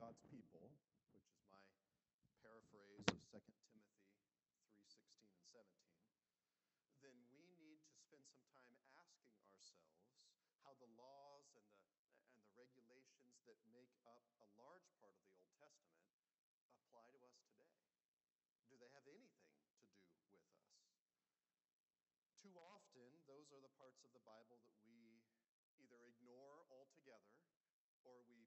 God's people, which is my paraphrase of 2 Timothy 3:16 and 17, then we need to spend some time asking ourselves how the laws and the and the regulations that make up a large part of the Old Testament apply to us today. Do they have anything to do with us? Too often, those are the parts of the Bible that we either ignore altogether or we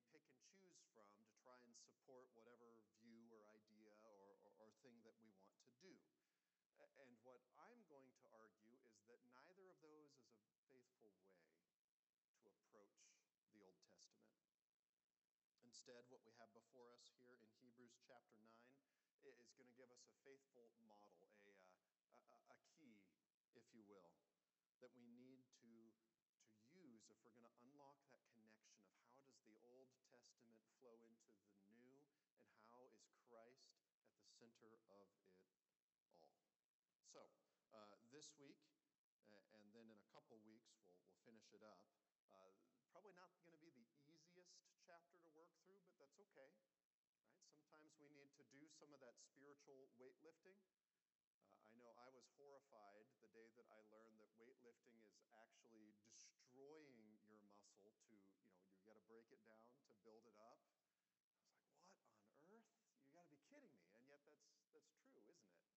from to try and support whatever view or idea or, or, or thing that we want to do. And what I'm going to argue is that neither of those is a faithful way to approach the Old Testament. Instead, what we have before us here in Hebrews chapter 9 is going to give us a faithful model, a, uh, a, a key, if you will, that we need to, to use if we're going to unlock that connection of how the Old Testament flow into the new and how is Christ at the center of it all. So, uh, this week, uh, and then in a couple weeks, we'll, we'll finish it up. Uh, probably not going to be the easiest chapter to work through, but that's okay. Right? Sometimes we need to do some of that spiritual weightlifting. Uh, I know I was horrified the day that I learned that weightlifting is actually your muscle to, you know, you got to break it down to build it up. I was like, what on earth? You got to be kidding me. And yet that's that's true, isn't it?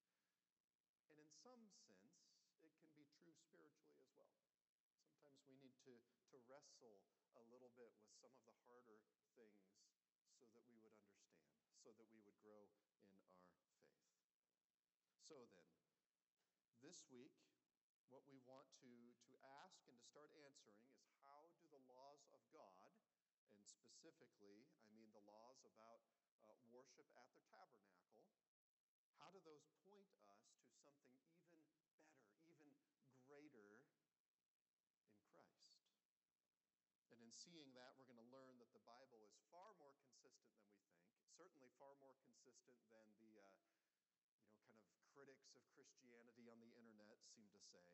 And in some sense, it can be true spiritually as well. Sometimes we need to, to wrestle a little bit with some of the harder things so that we would understand, so that we would grow in our faith. So then, this week, what we want to, to ask and to start answering is how do the laws of God, specifically, I mean the laws about uh, worship at the tabernacle, how do those point us to something even better, even greater in Christ? And in seeing that, we're going to learn that the Bible is far more consistent than we think, certainly far more consistent than the, uh, you know, kind of critics of Christianity on the internet seem to say.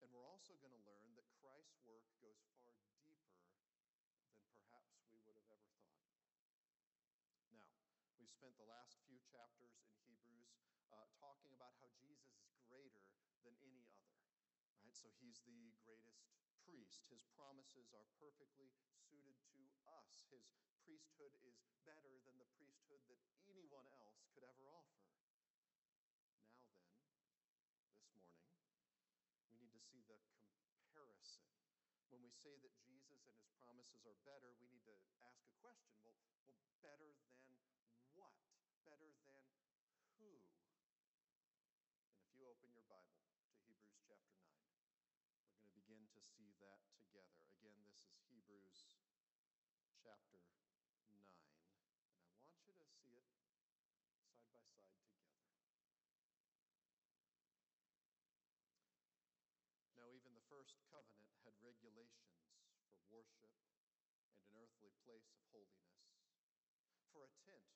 And we're also going to learn that Christ's work goes far deeper than perhaps we would have ever thought. Now, we've spent the last few chapters in Hebrews uh, talking about how Jesus is greater than any other. Right? So he's the greatest priest. His promises are perfectly suited to us. His priesthood is better than the priesthood that anyone else could ever offer. Now, then, this morning, we need to see the comparison. When we say that Jesus and his promises are better, we need to ask a question well, well better than what? Better than who? And if you open your Bible to Hebrews chapter 9, we're going to begin to see that together. Again, this is Hebrews chapter 9. And I want you to see it side by side together. Now, even the first covenant had regulations for worship and an earthly place of holiness. For a tent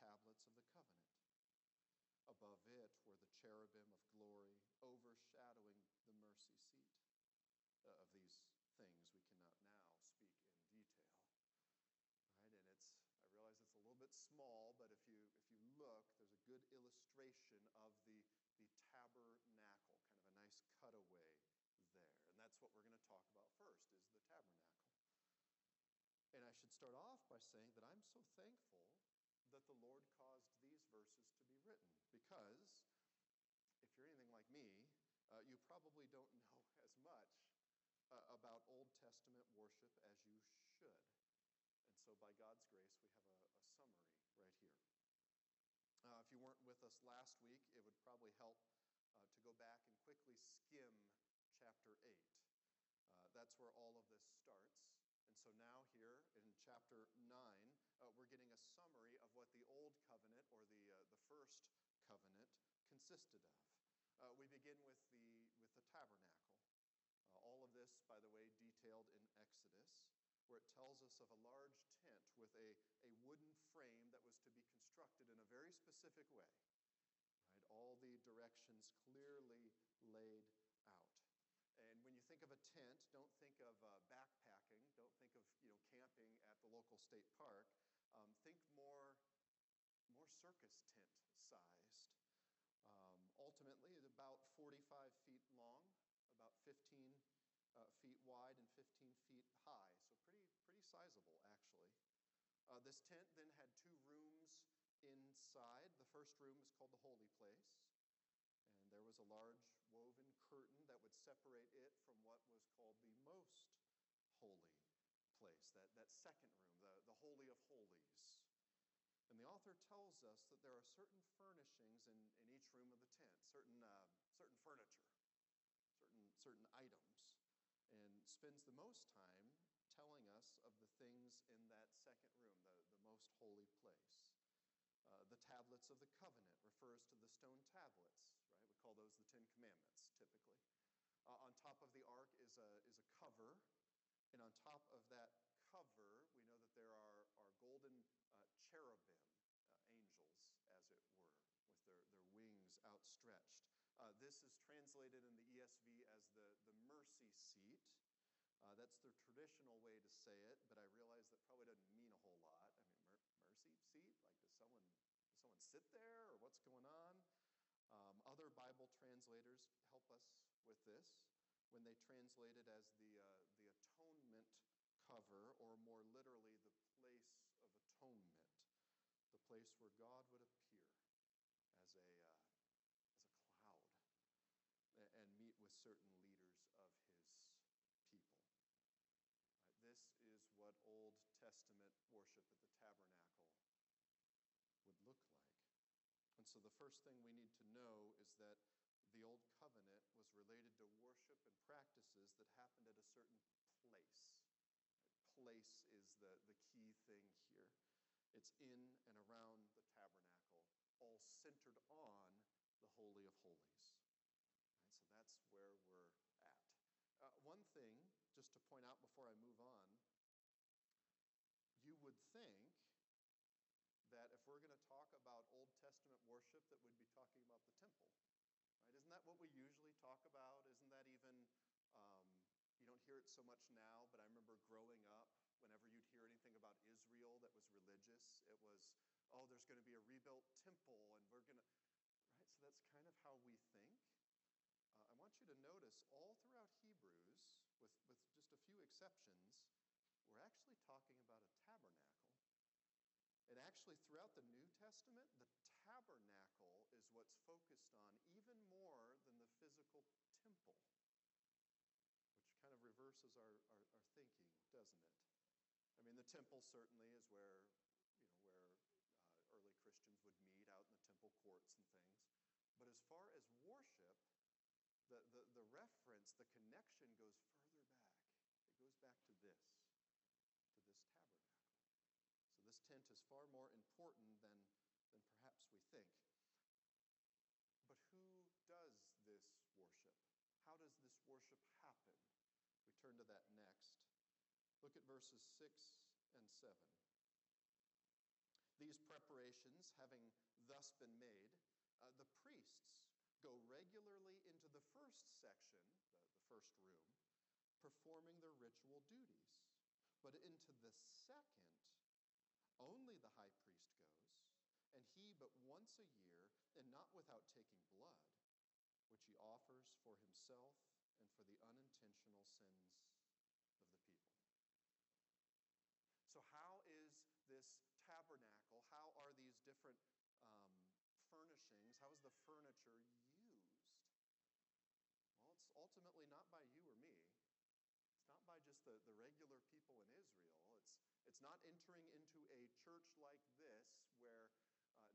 tablets of the covenant. Above it were the cherubim of glory overshadowing the mercy seat. Uh, of these things we cannot now speak in detail. Right? And it's I realize it's a little bit small, but if you if you look, there's a good illustration of the the tabernacle, kind of a nice cutaway there. And that's what we're going to talk about first is the tabernacle. And I should start off by saying that I'm so thankful that the Lord caused these verses to be written because if you're anything like me, uh, you probably don't know as much uh, about Old Testament worship as you should. And so, by God's grace, we have a, a summary right here. Uh, if you weren't with us last week, it would probably help uh, to go back and quickly skim chapter 8. Uh, that's where all of this starts. And so now, here in chapter 9, uh, we're getting a summary of what the Old Covenant or the, uh, the first covenant consisted of. Uh, we begin with the, with the tabernacle. Uh, all of this, by the way, detailed in Exodus, where it tells us of a large tent with a, a wooden frame that was to be constructed in a very specific way. Right? All the directions clearly laid out. And when you think of a tent, don't think of uh, backpacking. Don't think of you know camping at the local state park. Um, think more more circus tent sized. Um, ultimately, it's about 45 feet long, about 15 uh, feet wide, and 15 feet high. So pretty pretty sizable, actually. Uh, this tent then had two rooms inside. The first room is called the holy place. And there was a large woven curtain that would separate it from what was called the most holy place, that, that second room, the, Holy of Holies. And the author tells us that there are certain furnishings in, in each room of the tent, certain, uh, certain furniture, certain, certain items, and spends the most time telling us of the things in that second room, the, the most holy place. Uh, the tablets of the covenant refers to the stone tablets, right? We call those the Ten Commandments, typically. Uh, on top of the ark is a, is a cover, and on top of that cover, there are, are golden uh, cherubim, uh, angels, as it were, with their, their wings outstretched. Uh, this is translated in the ESV as the, the mercy seat. Uh, that's the traditional way to say it, but I realize that probably doesn't mean a whole lot. I mean, mer- mercy seat? Like, does someone, does someone sit there, or what's going on? Um, other Bible translators help us with this when they translate it as the, uh, the atonement cover, or more literally, the place of atonement, the place where God would appear as a, uh, as a cloud and, meet with certain leaders of his people. Right, this is what Old Testament worship at the tabernacle would look like. And so the first thing we need to know is that the Old Covenant was related to worship and practices that happened at a certain place. Place is the, the key thing here. It's in and around the tabernacle, all centered on the Holy of Holies. Right, so that's where we're at. Uh, one thing, just to point out before I move on, you would think that if we're going to talk about Old Testament worship, that we'd be talking about the temple. Right? Isn't that what we usually talk about? Isn't that even, um, you don't hear it so much now, but I remember growing up, whenever you'd hear anything about that was religious, it was, oh, there's going to be a rebuilt temple, and we're going to, right? So that's kind of how we think. Uh, I want you to notice all throughout Hebrews, with, with just a few exceptions, we're actually talking about a tabernacle. And actually, throughout the New Testament, the tabernacle is what's focused on even more than the physical temple, which kind of reverses our, our, our thinking, doesn't it? I mean, the temple certainly is where, you know, where uh, early Christians would meet out in the temple courts and things. But as far as worship, the, the, the reference, the connection goes further back. It goes back to this, to this tabernacle. So this tent is far more important than, than perhaps we think. But who does this worship? How does this worship happen? We turn to that next. Verses 6 and 7. These preparations having thus been made, uh, the priests go regularly into the first section, the, the first room, performing their ritual duties. But into the second, only the high priest goes, and he but once a year, and not without taking blood, which he offers for himself and for the unintentional sins of the people. So, how is this tabernacle? How are these different um, furnishings? How is the furniture used? Well, it's ultimately not by you or me. It's not by just the, the regular people in Israel. It's, it's not entering into a church like this where,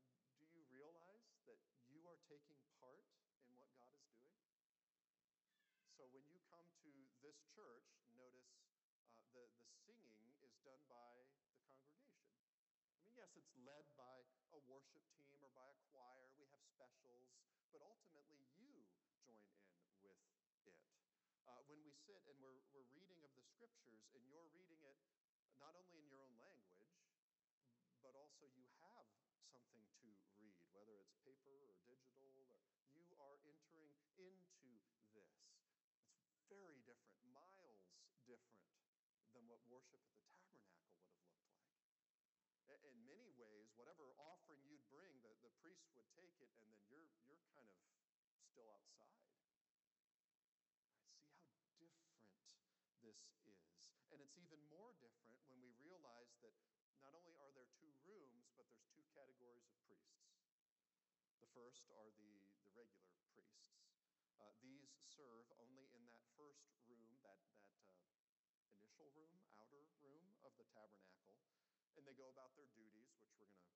uh, do you realize that you are taking part in what God is doing? So when you come to this church, notice uh, the, the singing is done by. Yes, it's led by a worship team or by a choir. We have specials, but ultimately you join in with it. Uh, when we sit and we're, we're reading of the scriptures and you're reading it not only in your own language, but also you have something to read, whether it's paper or digital, or you are entering into this. It's very different, miles different than what worship at the tabernacle would have looked like. In many ways, whatever offering you'd bring, the, the priest would take it, and then you're, you're kind of still outside. Right? See how different this is. And it's even more different when we realize that not only are there two rooms, but there's two categories of priests. The first are the, the regular priests. Uh, these serve only in that first room, that, that uh, initial room, outer room of the tabernacle, and they go about their duties, which we're going to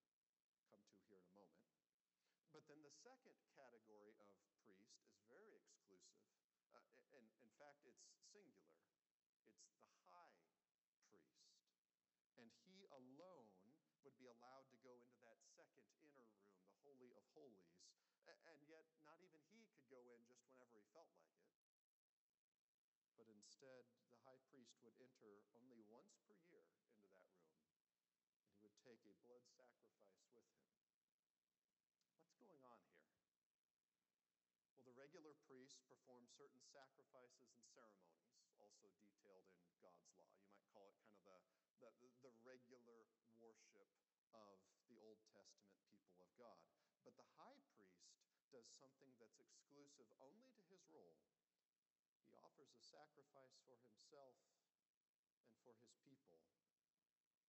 come to here in a moment. But then the second category of priest is very exclusive. Uh, and in fact, it's singular. It's the high priest. And he alone would be allowed to go into that second inner room, the Holy of Holies. And yet, not even he could go in just whenever he felt like it. But instead, the high priest would enter only once per year into that room, and he would take a blood sacrifice with him. What's going on here? Well, the regular priests perform certain sacrifices and ceremonies, also detailed in God's law. You might call it kind of the, the, the regular worship of the Old Testament people of God. But the high priest does something that's exclusive only to his role. He offers a sacrifice for himself and for his people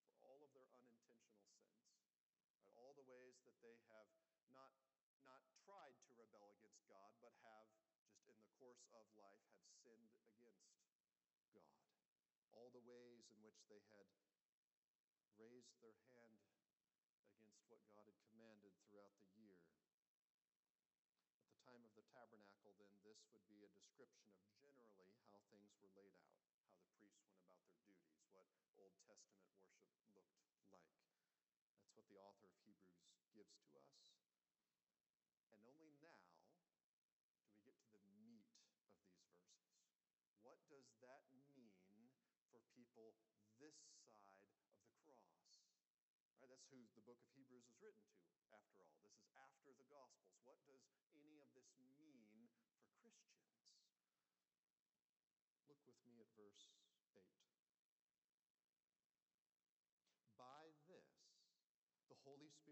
for all of their unintentional sins, right? all the ways that they have not, not tried to rebel against God, but have, just in the course of life, have sinned against God. All the ways in which they had raised their hand against what God had commanded throughout the year. At the time of the tabernacle, then, this would be a description of generally how things were laid out, how the priests went about their duties, what Old Testament worship looked like. That's what the author of gives to us. And only now do we get to the meat of these verses. What does that mean for people this side of the cross? Right, that's who the book of Hebrews is written to, after all. This is after the Gospels. What does any of this mean for Christians? Look with me at verse 8. By this, the Holy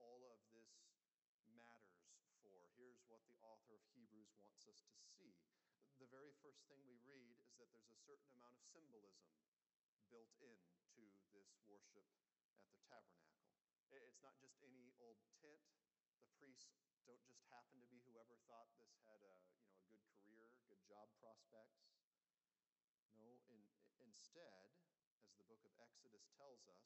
all of this matters for. Here's what the author of Hebrews wants us to see. The very first thing we read is that there's a certain amount of symbolism built into this worship at the tabernacle. It's not just any old tent. The priests don't just happen to be whoever thought this had a, you know, a good career, good job prospects. No, in, instead, as the book of Exodus tells us,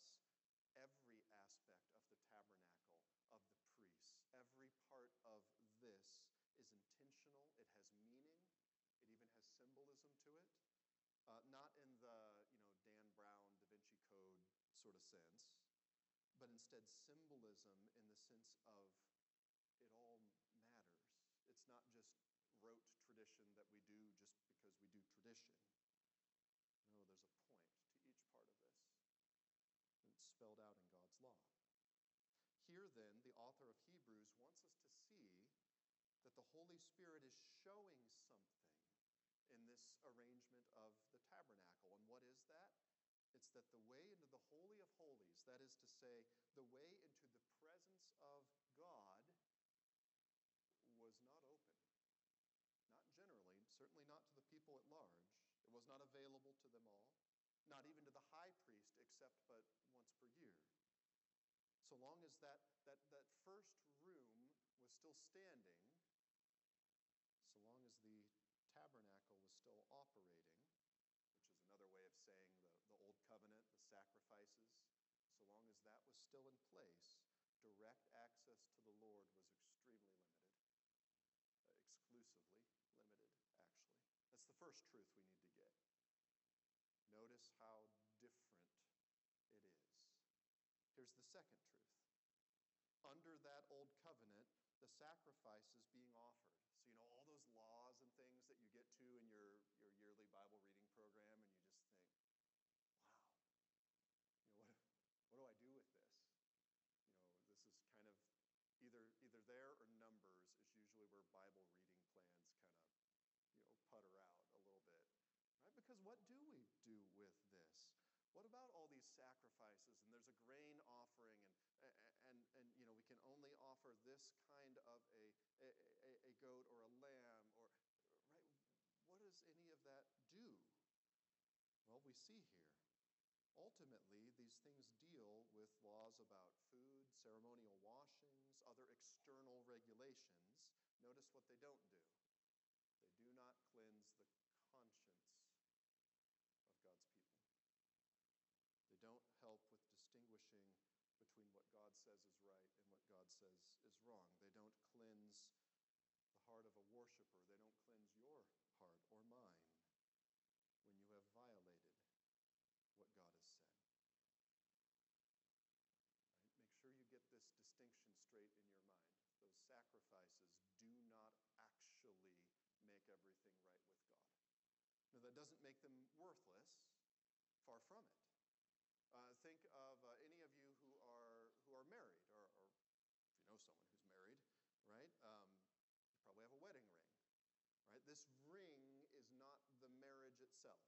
every aspect of the tabernacle, of the priests, every part of this is intentional, it has meaning, it even has symbolism to it. Uh, not in the you know Dan Brown Da Vinci Code sort of sense, but instead symbolism in the sense of it all matters. It's not just rote tradition that we do just because we do tradition. No, there's a point to each part of this. And it's spelled out in God's law. Here, then, the author of Hebrews wants us to see that the Holy Spirit is showing something in this arrangement of the tabernacle. And what is that? It's that the way into the Holy of Holies, that is to say, the way into the presence of God, was not open. Not generally, certainly not to the people at large. It was not available to them all. not even to the high priest, except but once per year. So long as that, that, that first room was still standing, so long as the tabernacle was still operating, which is another way of saying the, the Old Covenant, the sacrifices, so long as that was still in place, direct access to the Lord was extremely limited. Uh, exclusively limited, actually. That's the first truth we need to get. Notice how different it is. Here's the second truth. Under that old covenant, the sacrifices being offered. So, you know, all those laws and things that you get to in your, your yearly Bible reading program, and you just think, wow, you know, what, what do I do with this? You know, this is kind of either either there or numbers is usually where Bible reading plans kind of, you know, putter out a little bit. Right? Because what do we do with this? What about all these sacrifices? And there's a grain offering, and, and, and you know, we can only offer this kind of a, a, a, goat or a lamb, or, right? What does any of that do? Well, we see here. Ultimately, these things deal with laws about ceremonial washings, other external regulations. Notice what they don't do. They do not cleanse the conscience of God's people. They don't help with distinguishing between what God says is right and what God says is wrong. They don't cleanse the heart of a worshiper. They don't cleanse your heart or mine when you have violated what God has said. Right? Make sure you get this distinction straight in your mind. Those sacrifices do not actually make everything right with God. Now, that doesn't make them worthless, far from it. Uh, think of uh, any of you who are, who are married, or, or, if you know someone who's married, right? Um, you probably have a wedding ring, right? This ring is not the marriage itself.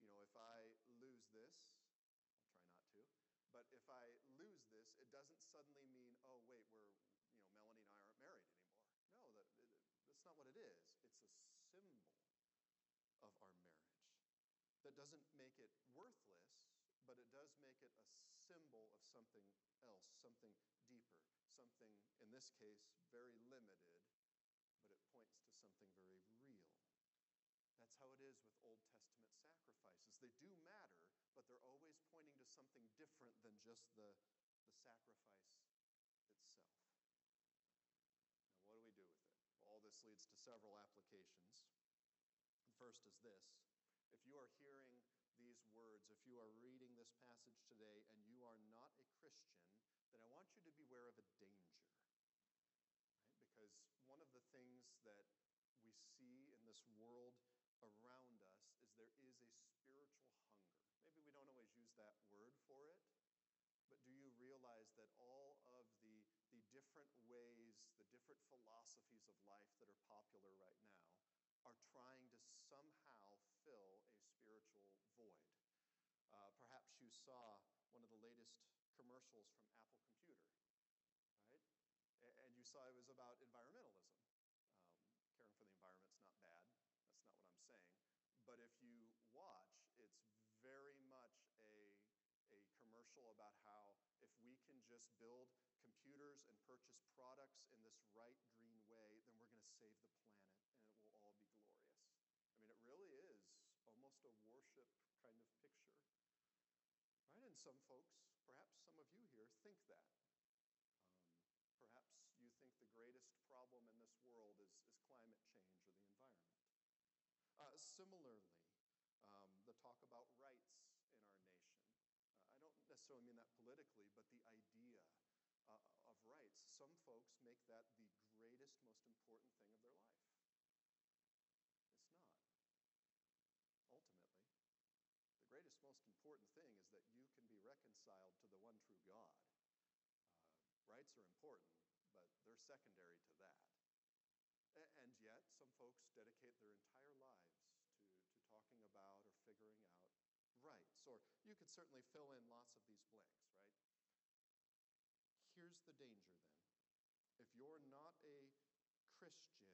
You know, if I lose this, I'll try not to, but if I lose this, it doesn't suddenly mean, oh, wait, we're, you know, Melanie and I aren't married anymore. No, that, that's not what it is. It's a symbol of our marriage. Doesn't make it worthless, but it does make it a symbol of something else, something deeper, something, in this case, very limited, but it points to something very real. That's how it is with Old Testament sacrifices. They do matter, but they're always pointing to something different than just the, the sacrifice itself. Now, what do we do with it? Well, all this leads to several applications. The first is this you are hearing these words, if you are reading this passage today and you are not a Christian, then I want you to beware of a danger. Right? Because one of the things that we see in this world around us is there is a spiritual hunger. Maybe we don't always use that word for it, but do you realize that all of the, the different ways, the different philosophies of life that are popular right now are trying to somehow fill a spiritual void. Uh, perhaps you saw one of the latest commercials from Apple Computer, right? And you saw it was about environmentalism. Um, caring for the environment's not bad. That's not what I'm saying. But if you watch, it's very much a, a commercial about how if we can just build computers and purchase products in this right green way, then we're going to save the planet and it will all be glorious. I mean, it really is almost a worship kind of picture. Right? Some folks, perhaps some of you here, think that. Um, perhaps you think the greatest problem in this world is, is climate change or the environment. Uh, similarly, um, the talk about rights in our nation. Uh, I don't necessarily mean that politically, but the idea uh, of rights. Some folks make that the greatest, most important thing of their life. It's not. Ultimately, the greatest, most important thing is that you can be reconciled to the one true God. Uh, rights are important, but they're secondary to that. And yet, some folks dedicate their entire lives to, to talking about or figuring out rights. Or you could certainly fill in lots of these blanks, right? Here's the danger then. If you're not a Christian,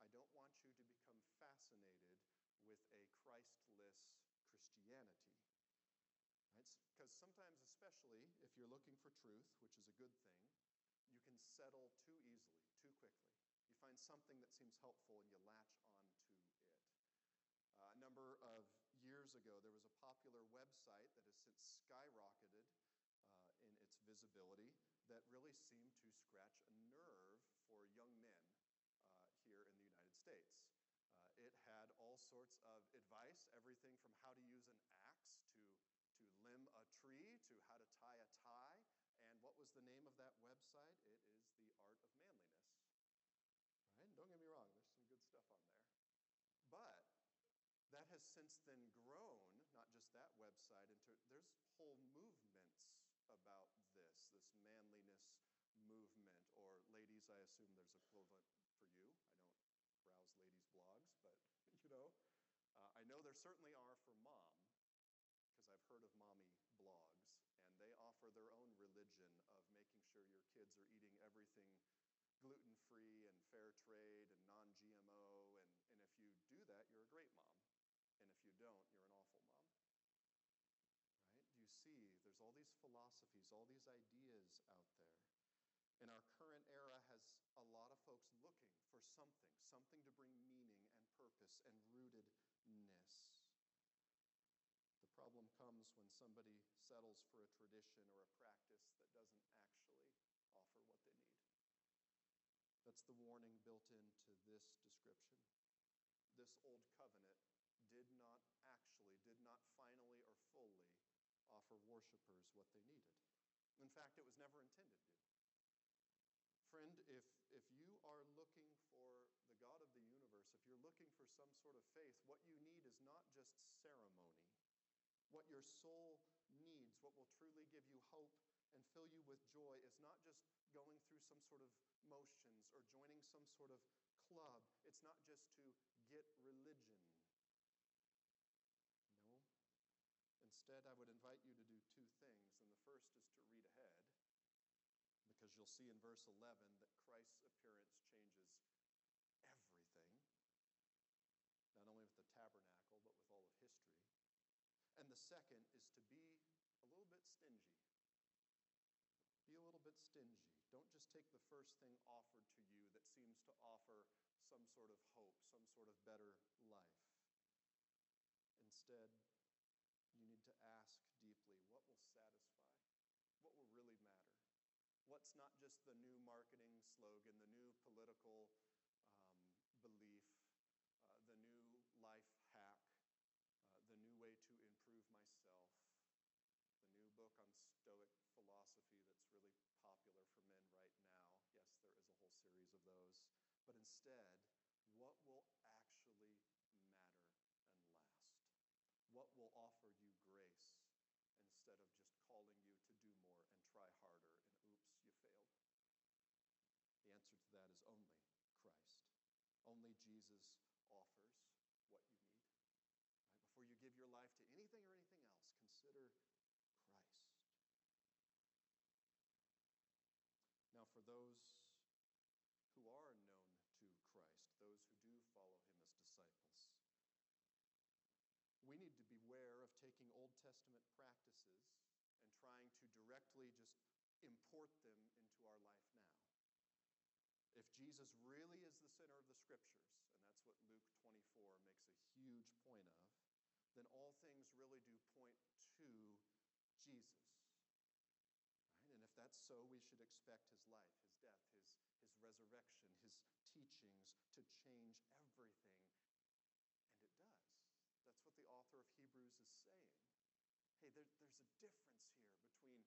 I don't want you to become fascinated with a Christless Christianity. Because sometimes, especially if you're looking for truth, which is a good thing, you can settle too easily, too quickly. You find something that seems helpful and you latch on to it. Uh, a number of years ago, there was a popular website that has since skyrocketed uh, in its visibility that really seemed to scratch a nerve for young men uh, here in the United States. Uh, it had all sorts of advice, everything from how to use an axe to, to limb a tree to how to tie a tie. And what was the name of that website? It is The Art of Manliness. Right? And don't get me wrong, there's some good stuff on there. But that has since then grown, not just that website, into there's whole movements about this, this manliness movement, or ladies, I assume there's equivalent for you. I don't browse ladies' blogs, but you know, uh, I know there certainly are for mom, because I've heard of mommy blogs, and they offer their own religion of making sure your kids are eating everything gluten free and fair trade and non GMO. And, and if you do that, you're a great mom. And if you don't, you're an awful mom. Right? Do you see? There's all these philosophies, all these ideas out there. And our current era has a lot of folks looking for something, something to bring meaning and purpose and rootedness. The when somebody settles for a tradition or a practice that doesn't actually offer what they need. That's the warning built into this description. This old covenant did not actually, did not finally or fully offer worshipers what they needed. In fact, it was never intended to. Friend, if, if you are looking for the God of the universe, if you're looking for some sort of faith, what you need is not just ceremony. What your soul needs, what will truly give you hope and fill you with joy, is not just going through some sort of motions or joining some sort of club. It's not just to get religion. No. Instead, I would invite you to do two things. And the first is to read ahead because you'll see in verse 11 that Christ's appearance changes everything, not only with the tabernacle, but with all of history. And the second is to be a little bit stingy. Be a little bit stingy. Don't just take the first thing offered to you that seems to offer some sort of hope, some sort of better life. Instead, you need to ask deeply what will satisfy? What will really matter? What's not just the new marketing slogan, the new political um, belief, uh, the new life hack, uh, the new way to improve myself, the new book on Stoic philosophy that's really popular for men right now. Yes, there is a whole series of those. But instead, what will actually matter and last? What will offer you grace instead of just calling you to do more and try harder and oops, you failed? the answer to that is only Christ. Only Jesus offers what you need. Right? Before you give your life to anything or anything else, consider Christ. Now, for those who are known to Christ, those who do follow him as disciples, we need to beware of taking Old Testament practices and trying to directly just import them into our life now. If Jesus really is the center of the scriptures, and that's what Luke 24 makes a huge point of, then all things really do point to Jesus. So, we should expect his life, his death, his, his resurrection, his teachings to change everything. And it does. That's what the author of Hebrews is saying. Hey, there, there's a difference here between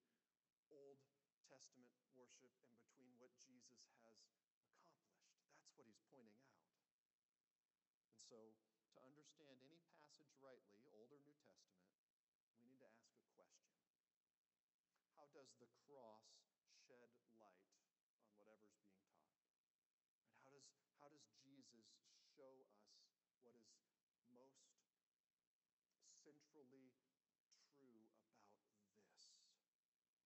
Old Testament worship and between what Jesus has accomplished. That's what he's pointing out. And so, to understand any passage rightly, Old or New Testament, we need to ask a question How the cross shed light on whatever's being taught? Right? How, does, how does Jesus show us what is most centrally true about this?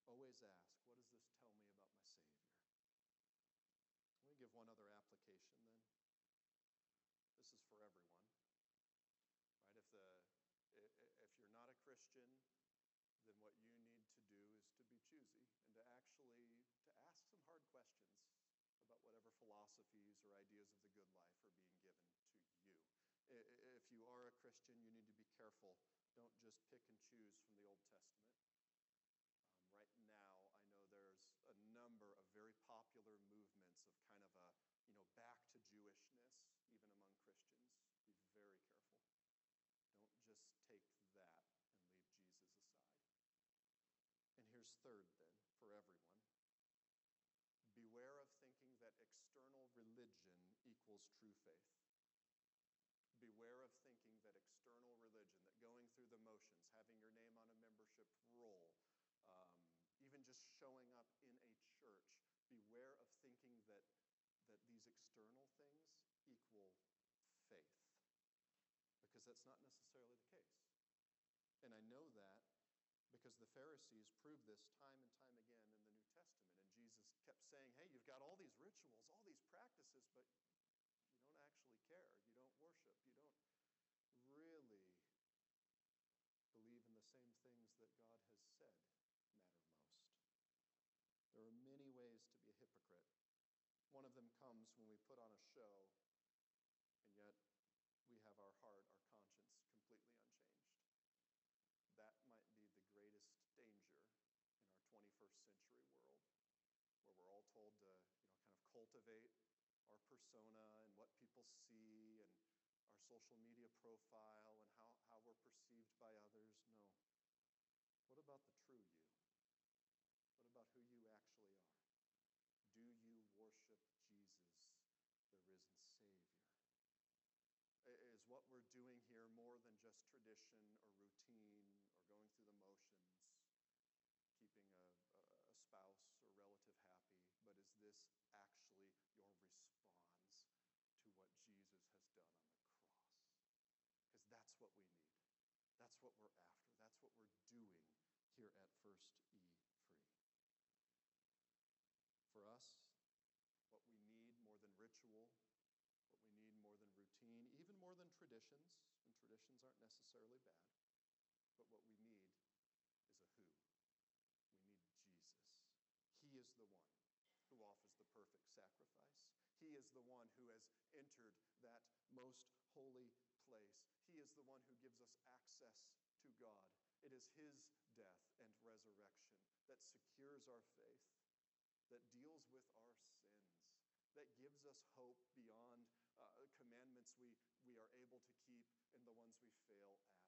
Always ask, what does this tell me about my Savior? Let me give one other application then. This is for everyone. Right? If the if you're not a Christian, then what you need to do is to be choosy and to actually to ask some hard questions about whatever philosophies or ideas of the good life are being given to you. If you are a Christian, you need to be careful. Don't just pick and choose from the Old Testament. Um, right now, I know there's a number of very popular movements of kind of a, you know, back to Jewishness, even among Christians. Be very careful. Don't just take that and leave Jesus aside. And here's third, then, for everyone beware of thinking that external religion equals true faith. Beware of thinking that external religion, that going through the motions, having your name on a membership roll, um, even just showing up in a church, beware of thinking that, that these external things equal faith. Because that's not necessarily the case. And I know that because the Pharisees proved this time and time again in the New Testament. And Jesus kept saying, hey, you've got all these rituals, all these practices, but you don't actually care. You don't worship. You don't really believe in the same things that God has said matter most. There are many ways to be a hypocrite. One of them comes when we put on a show, and yet we have our heart, our conscience completely unchanged. That might be the greatest danger in our 21st century world, where we're all told to, you know, kind of cultivate our persona and what people see and our social media profile and how, how we're perceived by others. No. What about the true you? What about who you actually are? Do you worship Jesus, the risen Savior? Is what we're doing here more than just tradition or routine or going through the motions, keeping a, a spouse or relative happy, but is this actually your response to what Jesus has done on the cross? Because that's what we need. That's what we're after. That's what we're doing here at First E Free. For us, what we need more than ritual, what we need more than routine, even more than traditions, and traditions aren't necessarily bad, but what we need is a who. We need Jesus. He is the one who offers the perfect sacrifice. He is the one who has entered that most holy place. He is the one who gives us access to God. It is His death and resurrection that secures our faith, that deals with our sins, that gives us hope beyond uh, commandments we, we are able to keep and the ones we fail at.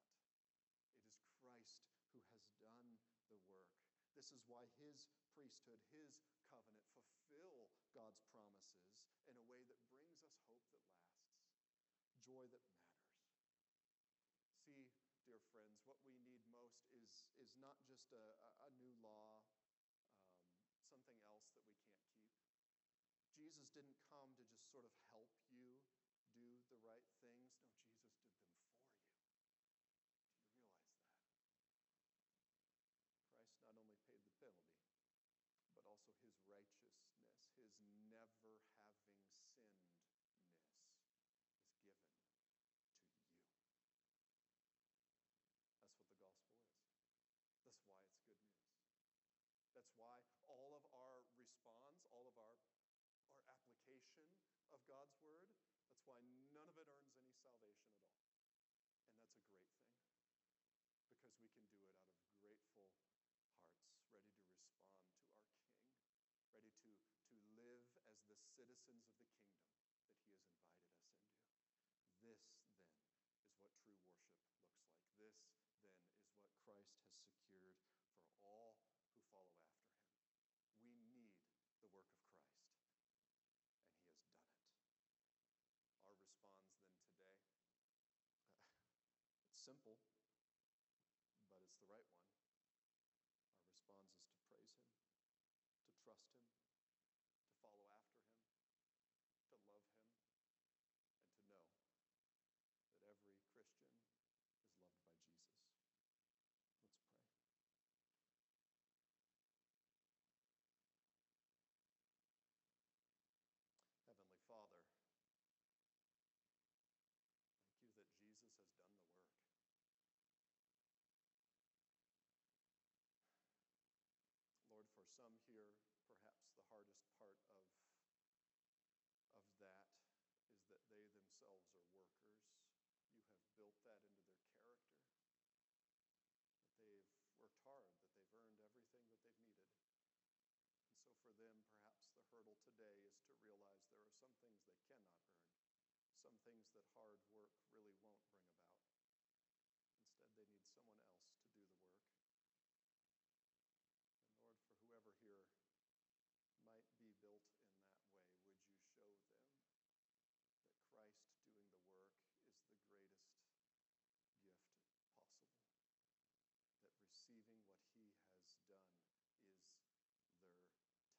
It is Christ who has done the work. This is why his priesthood, his covenant, fulfill God's promises in a way that brings us hope that lasts, joy that matters. See, friends, what we need most is, is not just a, a new law, um, something else that we can't keep. Jesus didn't come to just sort of help you do the right things. No, Jesus did them for you. Do you realize that? Christ not only paid the penalty, but also his righteousness, his never having sinnedness is given to you. That's what the gospel is. That's why it's good news. That's why all of our response, all of our, our application of God's word, that's why none of it earns any salvation at all. And that's a great thing because we can do it out of grateful hearts, ready to respond to our King, ready to, to live as the citizens of the kingdom that he has invited us into. This, then, is what true worship looks like. This, then, is what Christ has secured for all who follow after him. We need the work of Christ, and he has done it. Our response then today, it's simple, but it's the right one. Our response is to praise him, to trust him, to follow after him, to love him, and to know that every Christian is loved by Jesus. Let's pray. Heavenly Father, thank you that Jesus has done the work. Some here, perhaps the hardest part of, of that is that they themselves are workers. You have built that into their character. That they've worked hard, that they've earned everything that they've needed. And so for them, perhaps the hurdle today is to realize there are some things they cannot earn, some things that hard work really won't bring about. Instead, they need someone else to do the work. And Lord, for whoever here might be built in that way, would you show them that Christ doing the work is the greatest gift possible? That receiving what he has done is their task and their joy.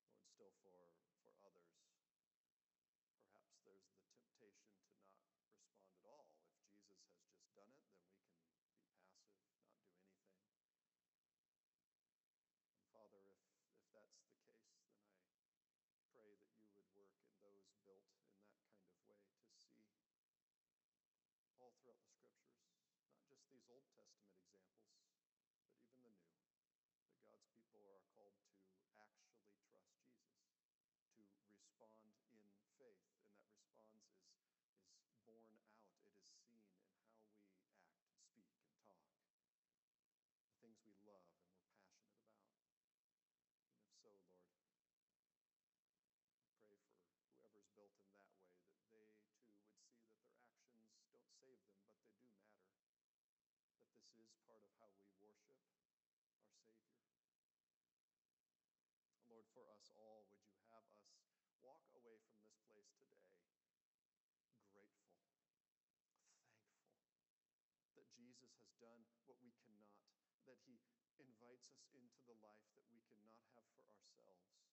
Lord, still for, for others, perhaps there's the temptation to not respond at all. If Jesus has just done it, then we can be passive, not do anything. And Father, if, if that's the case, then I pray that you would work in those built in that kind of way to see all throughout the scriptures, not just these Old Testament examples, but even the new, that God's people are called to actually trust Jesus, to respond in faith. And that response is, is borne out, it is seen in how we act and speak and talk, the things we love and we're passionate about. And if so, Lord, I pray for whoever's built in that way that they too would see that their actions don't save them, but they do matter. That this is part of how we worship our Savior. Lord, for us all, would you have us walk away from this place today grateful, thankful that Jesus has done what we cannot, that He invites us into the life that we cannot have for ourselves,